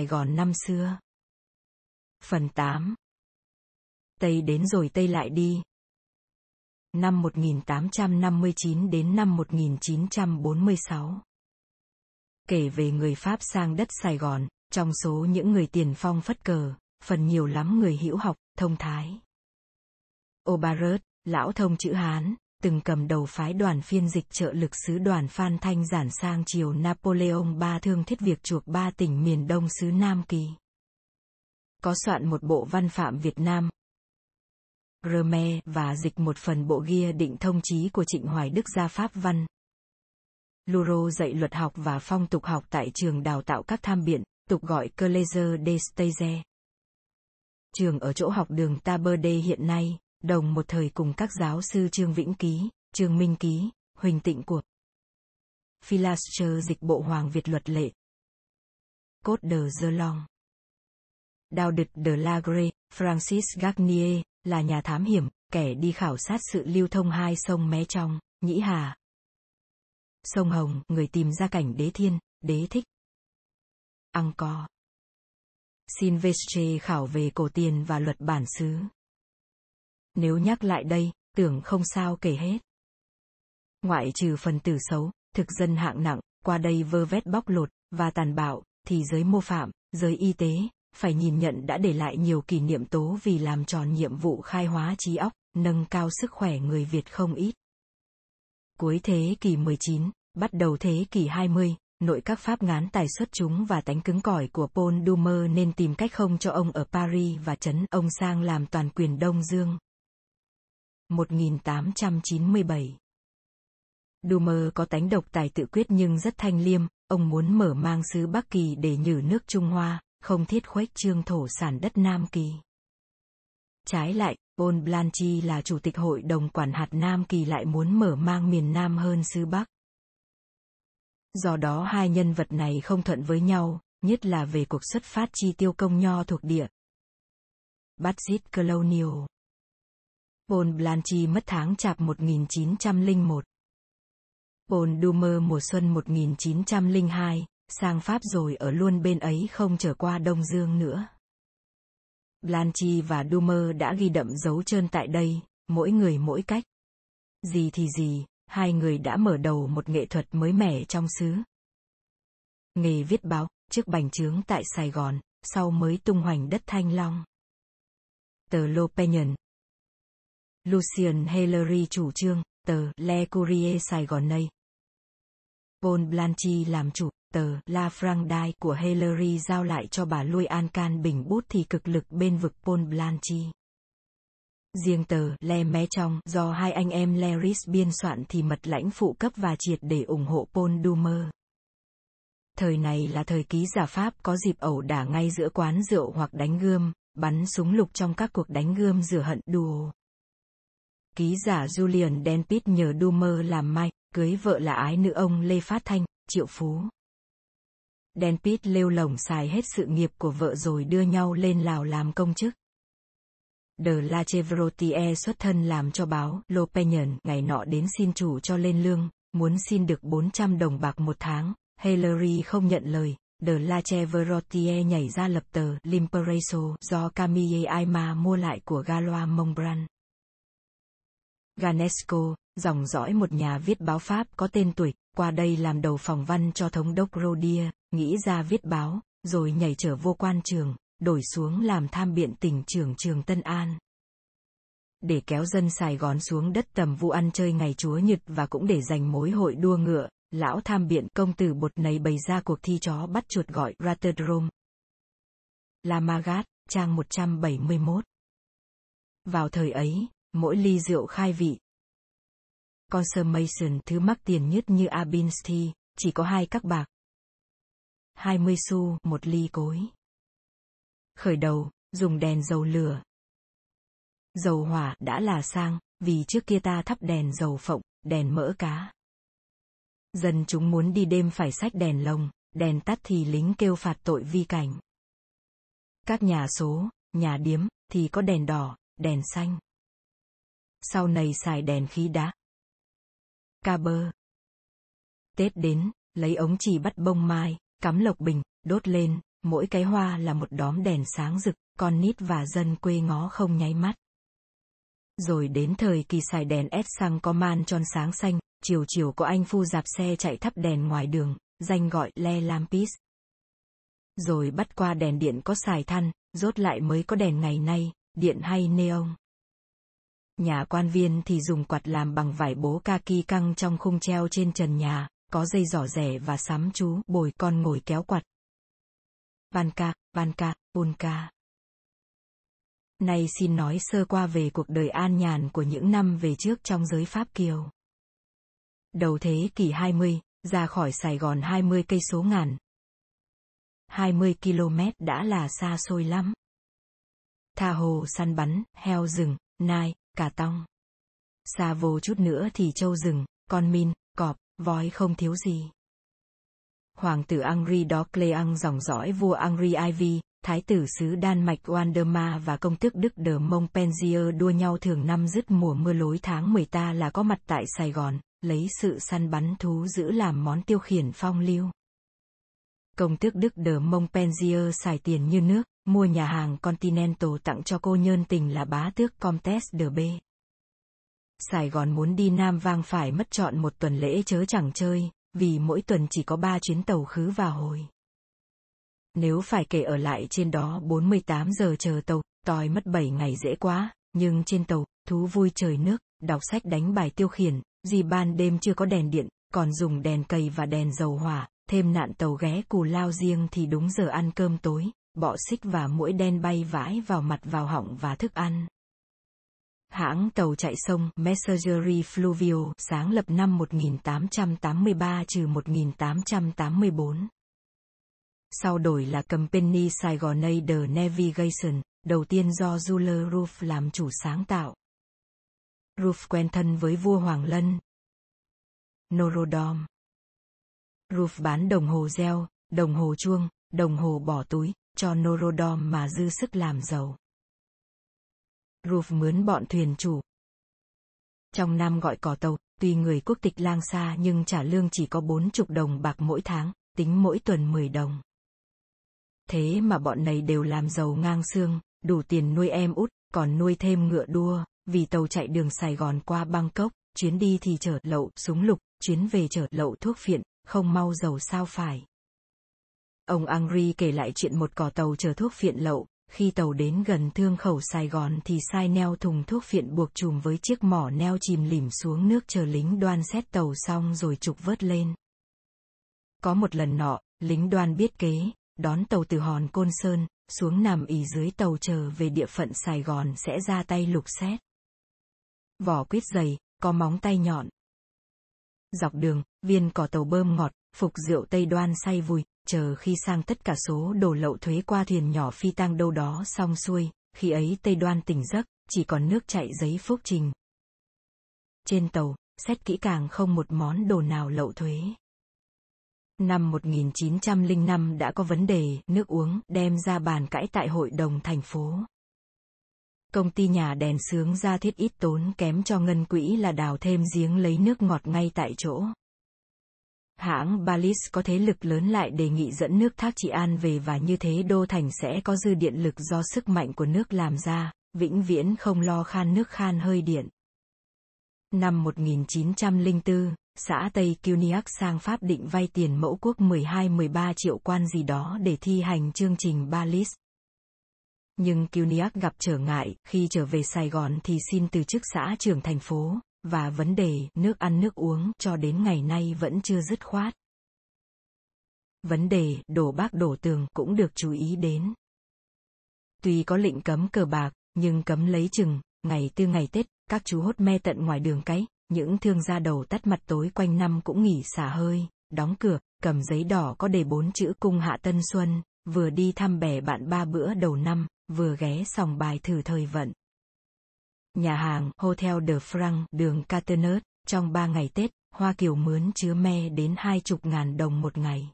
Sài Gòn năm xưa. Phần 8 Tây đến rồi Tây lại đi. Năm 1859 đến năm 1946 Kể về người Pháp sang đất Sài Gòn, trong số những người tiền phong phất cờ, phần nhiều lắm người hữu học, thông thái. Obarut, lão thông chữ Hán, từng cầm đầu phái đoàn phiên dịch trợ lực sứ đoàn Phan Thanh giản sang triều Napoleon ba thương thiết việc chuộc ba tỉnh miền đông xứ Nam Kỳ. Có soạn một bộ văn phạm Việt Nam, Rome và dịch một phần bộ ghi định thông chí của Trịnh Hoài Đức ra Pháp văn. Luro dạy luật học và phong tục học tại trường đào tạo các tham biện, tục gọi Collège de Stages. Trường ở chỗ học đường Taberde hiện nay, đồng một thời cùng các giáo sư Trương Vĩnh Ký, Trương Minh Ký, Huỳnh Tịnh Cuộc. Philaster dịch bộ Hoàng Việt luật lệ. Cốt de long Đào địch de Lagre, Francis Garnier, là nhà thám hiểm, kẻ đi khảo sát sự lưu thông hai sông Mé Trong, Nhĩ Hà. Sông Hồng, người tìm ra cảnh đế thiên, đế thích. Angkor. Silvestre khảo về cổ tiền và luật bản xứ. Nếu nhắc lại đây, tưởng không sao kể hết. Ngoại trừ phần tử xấu, thực dân hạng nặng, qua đây vơ vét bóc lột, và tàn bạo, thì giới mô phạm, giới y tế, phải nhìn nhận đã để lại nhiều kỷ niệm tố vì làm tròn nhiệm vụ khai hóa trí óc, nâng cao sức khỏe người Việt không ít. Cuối thế kỷ 19, bắt đầu thế kỷ 20, nội các pháp ngán tài xuất chúng và tánh cứng cỏi của Paul Dumer nên tìm cách không cho ông ở Paris và chấn ông sang làm toàn quyền Đông Dương. 1897 Dumer có tánh độc tài tự quyết nhưng rất thanh liêm, ông muốn mở mang xứ Bắc Kỳ để nhử nước Trung Hoa, không thiết khuếch trương thổ sản đất Nam Kỳ. Trái lại, Paul Blanchi là chủ tịch hội đồng quản hạt Nam Kỳ lại muốn mở mang miền Nam hơn xứ Bắc. Do đó hai nhân vật này không thuận với nhau, nhất là về cuộc xuất phát chi tiêu công nho thuộc địa. Budget Colonial Paul Blanchi mất tháng chạp 1901. Paul Dumer mùa xuân 1902, sang Pháp rồi ở luôn bên ấy không trở qua Đông Dương nữa. Blanchi và Dumer đã ghi đậm dấu chân tại đây, mỗi người mỗi cách. Gì thì gì, hai người đã mở đầu một nghệ thuật mới mẻ trong xứ. Nghề viết báo, trước bành trướng tại Sài Gòn, sau mới tung hoành đất Thanh Long. Tờ L'Opinion Lucien Hillary chủ trương, tờ Le Courrier Sài Gòn này. Paul Blanchi làm chủ, tờ La Frangdai của Hillary giao lại cho bà Louis Ancan bình bút thì cực lực bên vực Paul Blanchi. Riêng tờ Le Mé Trong do hai anh em Leris biên soạn thì mật lãnh phụ cấp và triệt để ủng hộ Paul Dumer. Thời này là thời ký giả Pháp có dịp ẩu đả ngay giữa quán rượu hoặc đánh gươm, bắn súng lục trong các cuộc đánh gươm rửa hận đùa. Ký giả Julian Denpit nhờ Dumer làm mai, cưới vợ là ái nữ ông Lê Phát Thanh, triệu phú. Denpit lêu lồng xài hết sự nghiệp của vợ rồi đưa nhau lên Lào làm công chức. De La Chevrotie xuất thân làm cho báo L'Opinion ngày nọ đến xin chủ cho lên lương, muốn xin được 400 đồng bạc một tháng, Hillary không nhận lời, De La Chevrotie nhảy ra lập tờ L'Impresso do Camille Aima mua lại của Galois Montbrun. Ganesco, dòng dõi một nhà viết báo Pháp có tên tuổi, qua đây làm đầu phòng văn cho thống đốc Rodier, nghĩ ra viết báo, rồi nhảy trở vô quan trường, đổi xuống làm tham biện tỉnh trưởng trường Tân An. Để kéo dân Sài Gòn xuống đất tầm vu ăn chơi ngày Chúa Nhật và cũng để giành mối hội đua ngựa, lão tham biện công tử bột này bày ra cuộc thi chó bắt chuột gọi Raterdrome. La Magat, trang 171. Vào thời ấy, mỗi ly rượu khai vị. Consummation thứ mắc tiền nhất như Abinsti, chỉ có hai các bạc. 20 xu một ly cối. Khởi đầu, dùng đèn dầu lửa. Dầu hỏa đã là sang, vì trước kia ta thắp đèn dầu phộng, đèn mỡ cá. Dân chúng muốn đi đêm phải sách đèn lồng, đèn tắt thì lính kêu phạt tội vi cảnh. Các nhà số, nhà điếm, thì có đèn đỏ, đèn xanh. Sau này xài đèn khí đá. Ca bơ. Tết đến, lấy ống chỉ bắt bông mai, cắm lộc bình, đốt lên, mỗi cái hoa là một đóm đèn sáng rực, con nít và dân quê ngó không nháy mắt. Rồi đến thời kỳ xài đèn ép xăng có man tròn sáng xanh, chiều chiều có anh phu dạp xe chạy thắp đèn ngoài đường, danh gọi Le Lampis. Rồi bắt qua đèn điện có xài than, rốt lại mới có đèn ngày nay, điện hay neon. Nhà quan viên thì dùng quạt làm bằng vải bố kaki căng trong khung treo trên trần nhà, có dây giỏ rẻ và sắm chú bồi con ngồi kéo quạt. Vanka, Vanka, Polka. Nay xin nói sơ qua về cuộc đời an nhàn của những năm về trước trong giới Pháp Kiều. Đầu thế kỷ 20, ra khỏi Sài Gòn 20 cây số ngàn. 20 km đã là xa xôi lắm. Tha hồ săn bắn, heo rừng, nai, cả tong. Xa vô chút nữa thì châu rừng, con min, cọp, voi không thiếu gì. Hoàng tử Angri đó Cleang dòng dõi vua Angri Ivy, thái tử xứ Đan Mạch Wanderma và công tước Đức de Montpensier đua nhau thường năm dứt mùa mưa lối tháng 10 ta là có mặt tại Sài Gòn, lấy sự săn bắn thú giữ làm món tiêu khiển phong lưu. Công tước Đức de Montpensier xài tiền như nước, mua nhà hàng Continental tặng cho cô nhơn tình là bá tước Comtesse de B. Sài Gòn muốn đi Nam Vang phải mất chọn một tuần lễ chớ chẳng chơi, vì mỗi tuần chỉ có ba chuyến tàu khứ và hồi. Nếu phải kể ở lại trên đó 48 giờ chờ tàu, tòi mất 7 ngày dễ quá, nhưng trên tàu, thú vui trời nước, đọc sách đánh bài tiêu khiển, gì ban đêm chưa có đèn điện, còn dùng đèn cầy và đèn dầu hỏa, thêm nạn tàu ghé cù lao riêng thì đúng giờ ăn cơm tối, bọ xích và mũi đen bay vãi vào mặt vào họng và thức ăn. Hãng tàu chạy sông Messagerie Fluvio, sáng lập năm 1883-1884. Sau đổi là Company Saigonay de Navigation, đầu tiên do Jules Ruff làm chủ sáng tạo. Ruff quen thân với vua Hoàng Lân. Norodom. Ruf bán đồng hồ reo, đồng hồ chuông, đồng hồ bỏ túi, cho Norodom mà dư sức làm giàu. Ruf mướn bọn thuyền chủ. Trong năm gọi cỏ tàu, tuy người quốc tịch lang xa nhưng trả lương chỉ có bốn chục đồng bạc mỗi tháng, tính mỗi tuần 10 đồng. Thế mà bọn này đều làm giàu ngang xương, đủ tiền nuôi em út, còn nuôi thêm ngựa đua, vì tàu chạy đường Sài Gòn qua Bangkok, chuyến đi thì chở lậu súng lục, chuyến về chở lậu thuốc phiện, không mau giàu sao phải. Ông Angri kể lại chuyện một cò tàu chở thuốc phiện lậu, khi tàu đến gần thương khẩu Sài Gòn thì sai neo thùng thuốc phiện buộc chùm với chiếc mỏ neo chìm lìm xuống nước chờ lính đoan xét tàu xong rồi trục vớt lên. Có một lần nọ, lính đoan biết kế, đón tàu từ Hòn Côn Sơn, xuống nằm ỉ dưới tàu chờ về địa phận Sài Gòn sẽ ra tay lục xét. Vỏ quýt dày, có móng tay nhọn. Dọc đường, viên cỏ tàu bơm ngọt, phục rượu Tây Đoan say vùi, chờ khi sang tất cả số đồ lậu thuế qua thuyền nhỏ phi tang đâu đó xong xuôi, khi ấy Tây Đoan tỉnh giấc, chỉ còn nước chạy giấy phúc trình. Trên tàu, xét kỹ càng không một món đồ nào lậu thuế. Năm 1905 đã có vấn đề nước uống đem ra bàn cãi tại hội đồng thành phố. Công ty nhà đèn sướng ra thiết ít tốn kém cho ngân quỹ là đào thêm giếng lấy nước ngọt ngay tại chỗ. Hãng Balis có thế lực lớn lại đề nghị dẫn nước thác trị an về và như thế đô thành sẽ có dư điện lực do sức mạnh của nước làm ra, vĩnh viễn không lo khan nước khan hơi điện. Năm 1904, xã Tây Cuniac sang Pháp định vay tiền mẫu quốc 12-13 triệu quan gì đó để thi hành chương trình Balis. Nhưng Cuniac gặp trở ngại, khi trở về Sài Gòn thì xin từ chức xã trưởng thành phố, và vấn đề nước ăn nước uống cho đến ngày nay vẫn chưa dứt khoát. Vấn đề đổ bác đổ tường cũng được chú ý đến. Tuy có lệnh cấm cờ bạc, nhưng cấm lấy chừng, ngày tư ngày Tết, các chú hốt me tận ngoài đường cái, những thương gia đầu tắt mặt tối quanh năm cũng nghỉ xả hơi, đóng cửa, cầm giấy đỏ có đề bốn chữ cung hạ tân xuân, vừa đi thăm bè bạn ba bữa đầu năm, vừa ghé sòng bài thử thời vận. Nhà hàng Hotel de Franc, đường Catenet, trong ba ngày Tết, Hoa Kiều mướn chứa me đến hai chục ngàn đồng một ngày.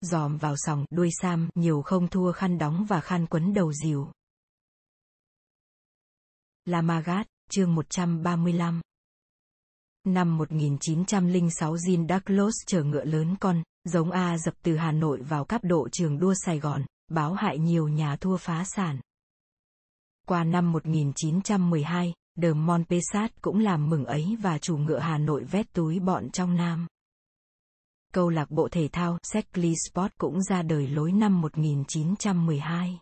Dòm vào sòng, đuôi sam, nhiều không thua khăn đóng và khăn quấn đầu dìu. La Magat, chương 135. Năm 1906 Jean Douglas chở ngựa lớn con, giống A dập từ Hà Nội vào cáp độ trường đua Sài Gòn, báo hại nhiều nhà thua phá sản. Qua năm 1912, Đờm Mon Pesat cũng làm mừng ấy và chủ ngựa Hà Nội vét túi bọn trong Nam. Câu lạc bộ thể thao Secli Sport cũng ra đời lối năm 1912.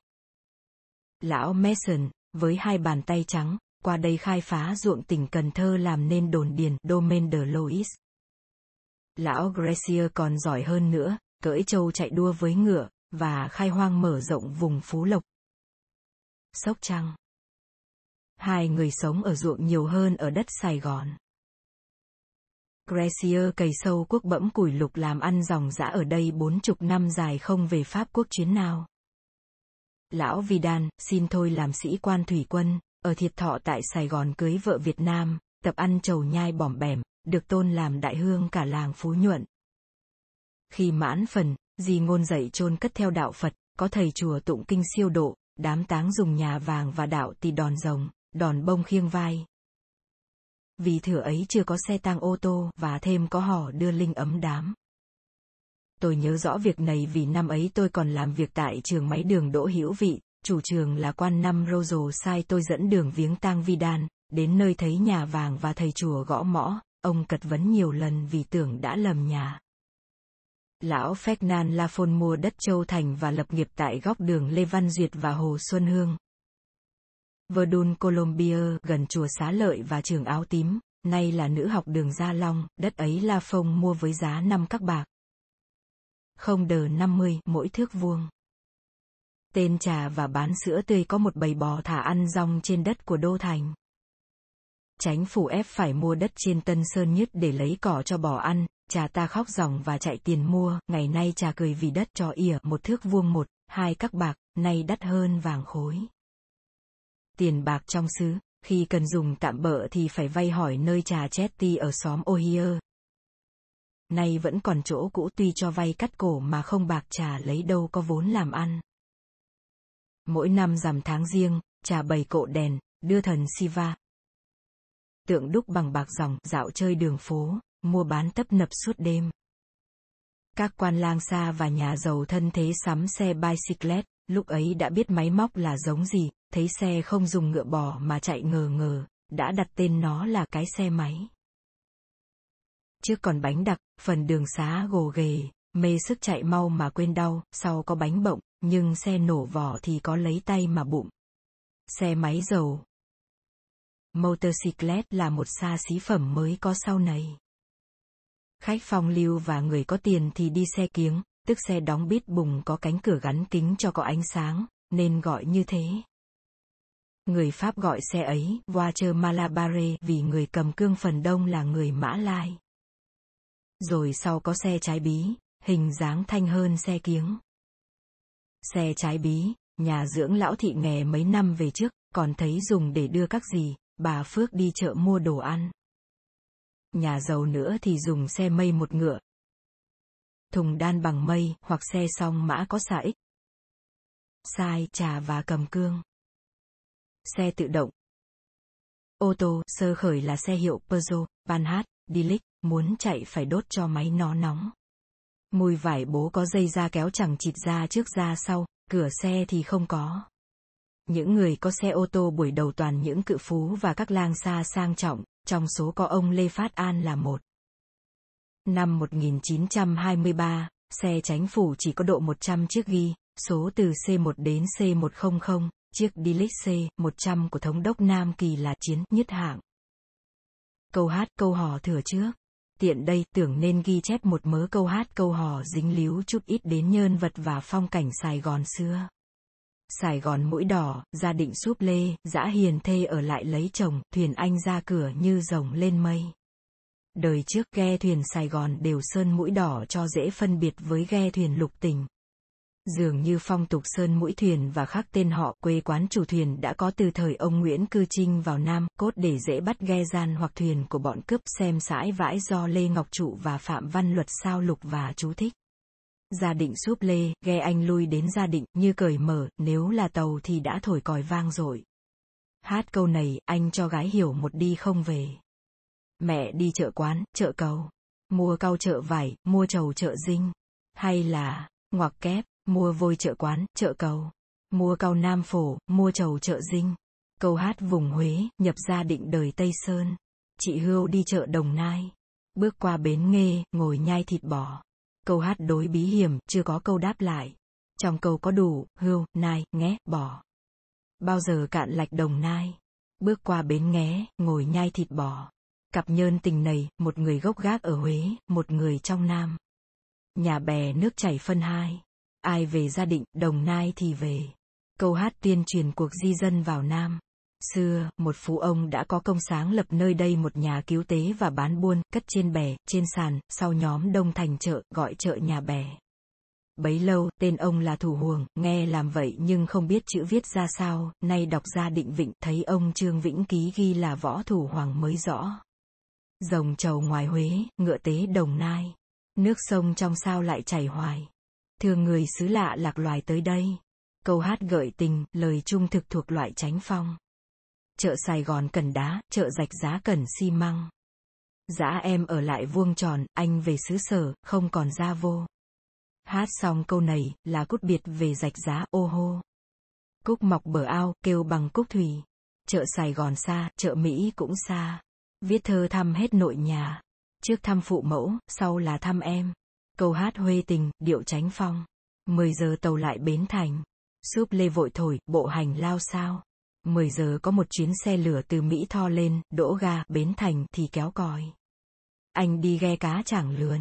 Lão Mason, với hai bàn tay trắng, qua đây khai phá ruộng tỉnh Cần Thơ làm nên đồn điền Domaine de Lois. Lão Gracier còn giỏi hơn nữa, cưỡi trâu chạy đua với ngựa, và khai hoang mở rộng vùng Phú Lộc. Sóc Trăng Hai người sống ở ruộng nhiều hơn ở đất Sài Gòn. Gracier cày sâu quốc bẫm củi lục làm ăn dòng dã ở đây bốn chục năm dài không về Pháp quốc chuyến nào. Lão Vidan, xin thôi làm sĩ quan thủy quân, ở thiệt thọ tại Sài Gòn cưới vợ Việt Nam, tập ăn trầu nhai bỏm bẻm, được tôn làm đại hương cả làng Phú Nhuận. Khi mãn phần, di ngôn dạy chôn cất theo đạo Phật, có thầy chùa tụng kinh siêu độ, đám táng dùng nhà vàng và đạo tỳ đòn rồng, đòn bông khiêng vai. Vì thừa ấy chưa có xe tang ô tô và thêm có hò đưa linh ấm đám. Tôi nhớ rõ việc này vì năm ấy tôi còn làm việc tại trường máy đường Đỗ Hữu Vị, chủ trường là quan năm Rojo sai tôi dẫn đường viếng tang Vi Đan, đến nơi thấy nhà vàng và thầy chùa gõ mõ, ông cật vấn nhiều lần vì tưởng đã lầm nhà. Lão Ferdinand Lafon mua đất Châu Thành và lập nghiệp tại góc đường Lê Văn Duyệt và Hồ Xuân Hương. Verdun Colombia gần chùa Xá Lợi và trường áo tím, nay là nữ học đường Gia Long, đất ấy La Phong mua với giá năm các bạc. Không đờ 50 mỗi thước vuông. Tên trà và bán sữa tươi có một bầy bò thả ăn rong trên đất của Đô Thành. tránh phủ ép phải mua đất trên Tân Sơn Nhất để lấy cỏ cho bò ăn, Cha ta khóc ròng và chạy tiền mua, ngày nay cha cười vì đất cho ỉa một thước vuông một, hai các bạc, nay đắt hơn vàng khối. Tiền bạc trong xứ, khi cần dùng tạm bợ thì phải vay hỏi nơi trà Chetty ở xóm Ohio. Nay vẫn còn chỗ cũ tuy cho vay cắt cổ mà không bạc trà lấy đâu có vốn làm ăn. Mỗi năm rằm tháng riêng, trà bày cộ đèn, đưa thần Siva. Tượng đúc bằng bạc dòng, dạo chơi đường phố, mua bán tấp nập suốt đêm. Các quan lang xa và nhà giàu thân thế sắm xe bicycle. lúc ấy đã biết máy móc là giống gì, thấy xe không dùng ngựa bò mà chạy ngờ ngờ, đã đặt tên nó là cái xe máy. Trước còn bánh đặc, phần đường xá gồ ghề, mê sức chạy mau mà quên đau, sau có bánh bộng, nhưng xe nổ vỏ thì có lấy tay mà bụng. Xe máy dầu. Motorcyclet là một xa xí phẩm mới có sau này. Khách phong lưu và người có tiền thì đi xe kiếng, tức xe đóng bít bùng có cánh cửa gắn kính cho có ánh sáng, nên gọi như thế. Người Pháp gọi xe ấy Voiture Malabare vì người cầm cương phần đông là người Mã Lai. Rồi sau có xe trái bí, hình dáng thanh hơn xe kiếng. Xe trái bí, nhà dưỡng lão thị nghè mấy năm về trước, còn thấy dùng để đưa các gì, bà Phước đi chợ mua đồ ăn. Nhà giàu nữa thì dùng xe mây một ngựa. Thùng đan bằng mây hoặc xe song mã có xả ích. Sai trà và cầm cương. Xe tự động. Ô tô sơ khởi là xe hiệu Peugeot, Panhard, Dilic, muốn chạy phải đốt cho máy nó nóng. Mùi vải bố có dây da kéo chẳng chịt ra trước ra sau, cửa xe thì không có. Những người có xe ô tô buổi đầu toàn những cự phú và các lang xa sang trọng, trong số có ông Lê Phát An là một. Năm 1923, xe chánh phủ chỉ có độ 100 chiếc ghi, số từ C1 đến C100, chiếc Dilic C100 của thống đốc Nam Kỳ là chiến nhất hạng. Câu hát câu hò thừa trước. Tiện đây tưởng nên ghi chép một mớ câu hát câu hò dính líu chút ít đến nhân vật và phong cảnh Sài Gòn xưa. Sài Gòn mũi đỏ, gia định súp lê, dã hiền thê ở lại lấy chồng, thuyền anh ra cửa như rồng lên mây. Đời trước ghe thuyền Sài Gòn đều sơn mũi đỏ cho dễ phân biệt với ghe thuyền lục tình. Dường như phong tục sơn mũi thuyền và khắc tên họ quê quán chủ thuyền đã có từ thời ông Nguyễn Cư Trinh vào Nam, cốt để dễ bắt ghe gian hoặc thuyền của bọn cướp xem sãi vãi do Lê Ngọc Trụ và Phạm Văn Luật sao lục và chú thích. Gia định súp lê, ghe anh lui đến gia định, như cởi mở, nếu là tàu thì đã thổi còi vang rồi. Hát câu này, anh cho gái hiểu một đi không về. Mẹ đi chợ quán, chợ cầu. Mua cau chợ vải, mua trầu chợ dinh. Hay là, ngoặc kép, mua vôi chợ quán, chợ cầu. Mua cao Nam Phổ, mua trầu chợ Dinh. Câu hát vùng Huế, nhập gia định đời Tây Sơn. Chị Hưu đi chợ Đồng Nai. Bước qua bến nghê, ngồi nhai thịt bò. Câu hát đối bí hiểm, chưa có câu đáp lại. Trong câu có đủ, hưu, nai, nghé, bỏ Bao giờ cạn lạch Đồng Nai. Bước qua bến nghé, ngồi nhai thịt bò. Cặp nhơn tình này, một người gốc gác ở Huế, một người trong Nam. Nhà bè nước chảy phân hai. Ai về gia định, Đồng Nai thì về. Câu hát tuyên truyền cuộc di dân vào Nam. Xưa, một phú ông đã có công sáng lập nơi đây một nhà cứu tế và bán buôn, cất trên bè, trên sàn, sau nhóm đông thành chợ, gọi chợ nhà bè. Bấy lâu, tên ông là Thủ Huồng, nghe làm vậy nhưng không biết chữ viết ra sao, nay đọc ra định vịnh, thấy ông Trương Vĩnh Ký ghi là võ thủ hoàng mới rõ. Rồng trầu ngoài Huế, ngựa tế đồng nai. Nước sông trong sao lại chảy hoài. Thương người xứ lạ lạc loài tới đây. Câu hát gợi tình, lời trung thực thuộc loại tránh phong. Chợ Sài Gòn cần đá, chợ rạch giá cần xi măng. Dã em ở lại vuông tròn, anh về xứ sở, không còn ra vô. Hát xong câu này, là cút biệt về rạch giá ô hô. Cúc mọc bờ ao, kêu bằng cúc thủy. Chợ Sài Gòn xa, chợ Mỹ cũng xa. Viết thơ thăm hết nội nhà. Trước thăm phụ mẫu, sau là thăm em. Câu hát huê tình, điệu tránh phong. 10 giờ tàu lại bến thành. Súp lê vội thổi, bộ hành lao sao. 10 giờ có một chuyến xe lửa từ Mỹ Tho lên, đỗ ga, bến thành thì kéo còi. Anh đi ghe cá chảng lườn.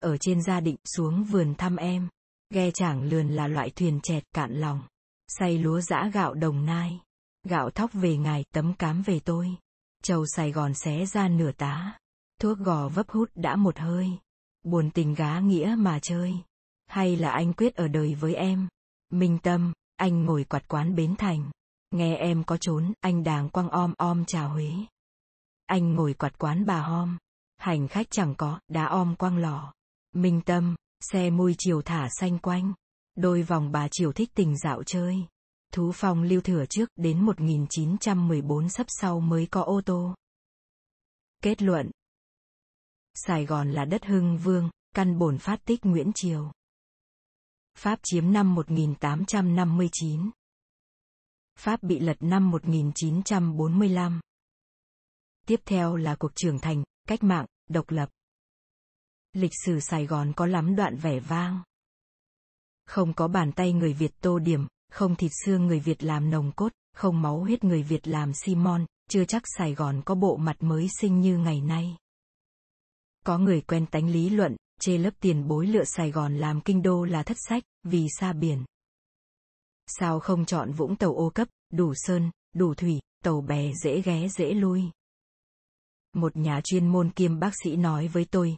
Ở trên gia định xuống vườn thăm em. Ghe chảng lườn là loại thuyền chẹt cạn lòng. Say lúa giã gạo đồng nai. Gạo thóc về ngài, tấm cám về tôi. Châu Sài Gòn xé ra nửa tá. Thuốc gò vấp hút đã một hơi. Buồn tình gá nghĩa mà chơi. Hay là anh quyết ở đời với em. Minh Tâm, anh ngồi quạt quán Bến Thành. Nghe em có trốn, anh đàng quăng om om chào Huế. Anh ngồi quạt quán bà hom. Hành khách chẳng có, đá om quăng lò. Minh Tâm, xe môi chiều thả xanh quanh. Đôi vòng bà chiều thích tình dạo chơi. Thú phong lưu thừa trước đến 1914 sắp sau mới có ô tô. Kết luận Sài Gòn là đất hưng vương, căn bổn phát tích Nguyễn Triều. Pháp chiếm năm 1859. Pháp bị lật năm 1945. Tiếp theo là cuộc trưởng thành, cách mạng, độc lập. Lịch sử Sài Gòn có lắm đoạn vẻ vang. Không có bàn tay người Việt tô điểm, không thịt xương người Việt làm nồng cốt, không máu huyết người Việt làm Simon, chưa chắc Sài Gòn có bộ mặt mới sinh như ngày nay. Có người quen tánh lý luận, chê lớp tiền bối lựa Sài Gòn làm kinh đô là thất sách, vì xa biển. Sao không chọn Vũng Tàu ô cấp, đủ sơn, đủ thủy, tàu bè dễ ghé dễ lui. Một nhà chuyên môn kiêm bác sĩ nói với tôi.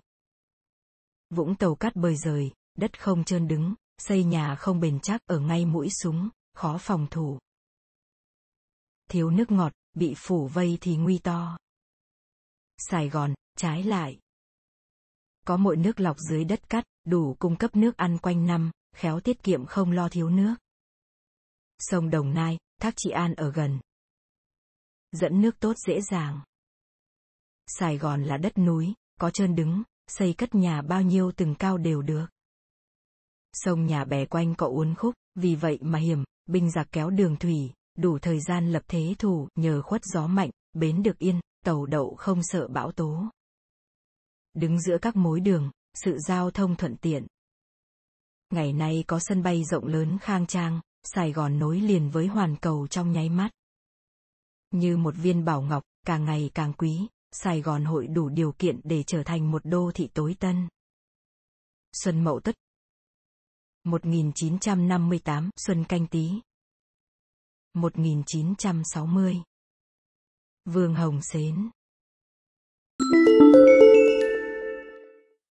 Vũng Tàu cắt bời rời, đất không trơn đứng, xây nhà không bền chắc ở ngay mũi súng, khó phòng thủ. Thiếu nước ngọt, bị phủ vây thì nguy to. Sài Gòn, trái lại. Có mỗi nước lọc dưới đất cắt, đủ cung cấp nước ăn quanh năm, khéo tiết kiệm không lo thiếu nước. Sông Đồng Nai, Thác Trị An ở gần. Dẫn nước tốt dễ dàng. Sài Gòn là đất núi, có trơn đứng, xây cất nhà bao nhiêu từng cao đều được. Sông nhà bè quanh có uốn khúc, vì vậy mà hiểm, binh giặc kéo đường thủy, đủ thời gian lập thế thủ, nhờ khuất gió mạnh, bến được yên, tàu đậu không sợ bão tố. Đứng giữa các mối đường, sự giao thông thuận tiện. Ngày nay có sân bay rộng lớn khang trang, Sài Gòn nối liền với hoàn cầu trong nháy mắt. Như một viên bảo ngọc, càng ngày càng quý, Sài Gòn hội đủ điều kiện để trở thành một đô thị tối tân. Xuân Mậu Tất 1958 Xuân Canh Tý 1960 Vương Hồng Xến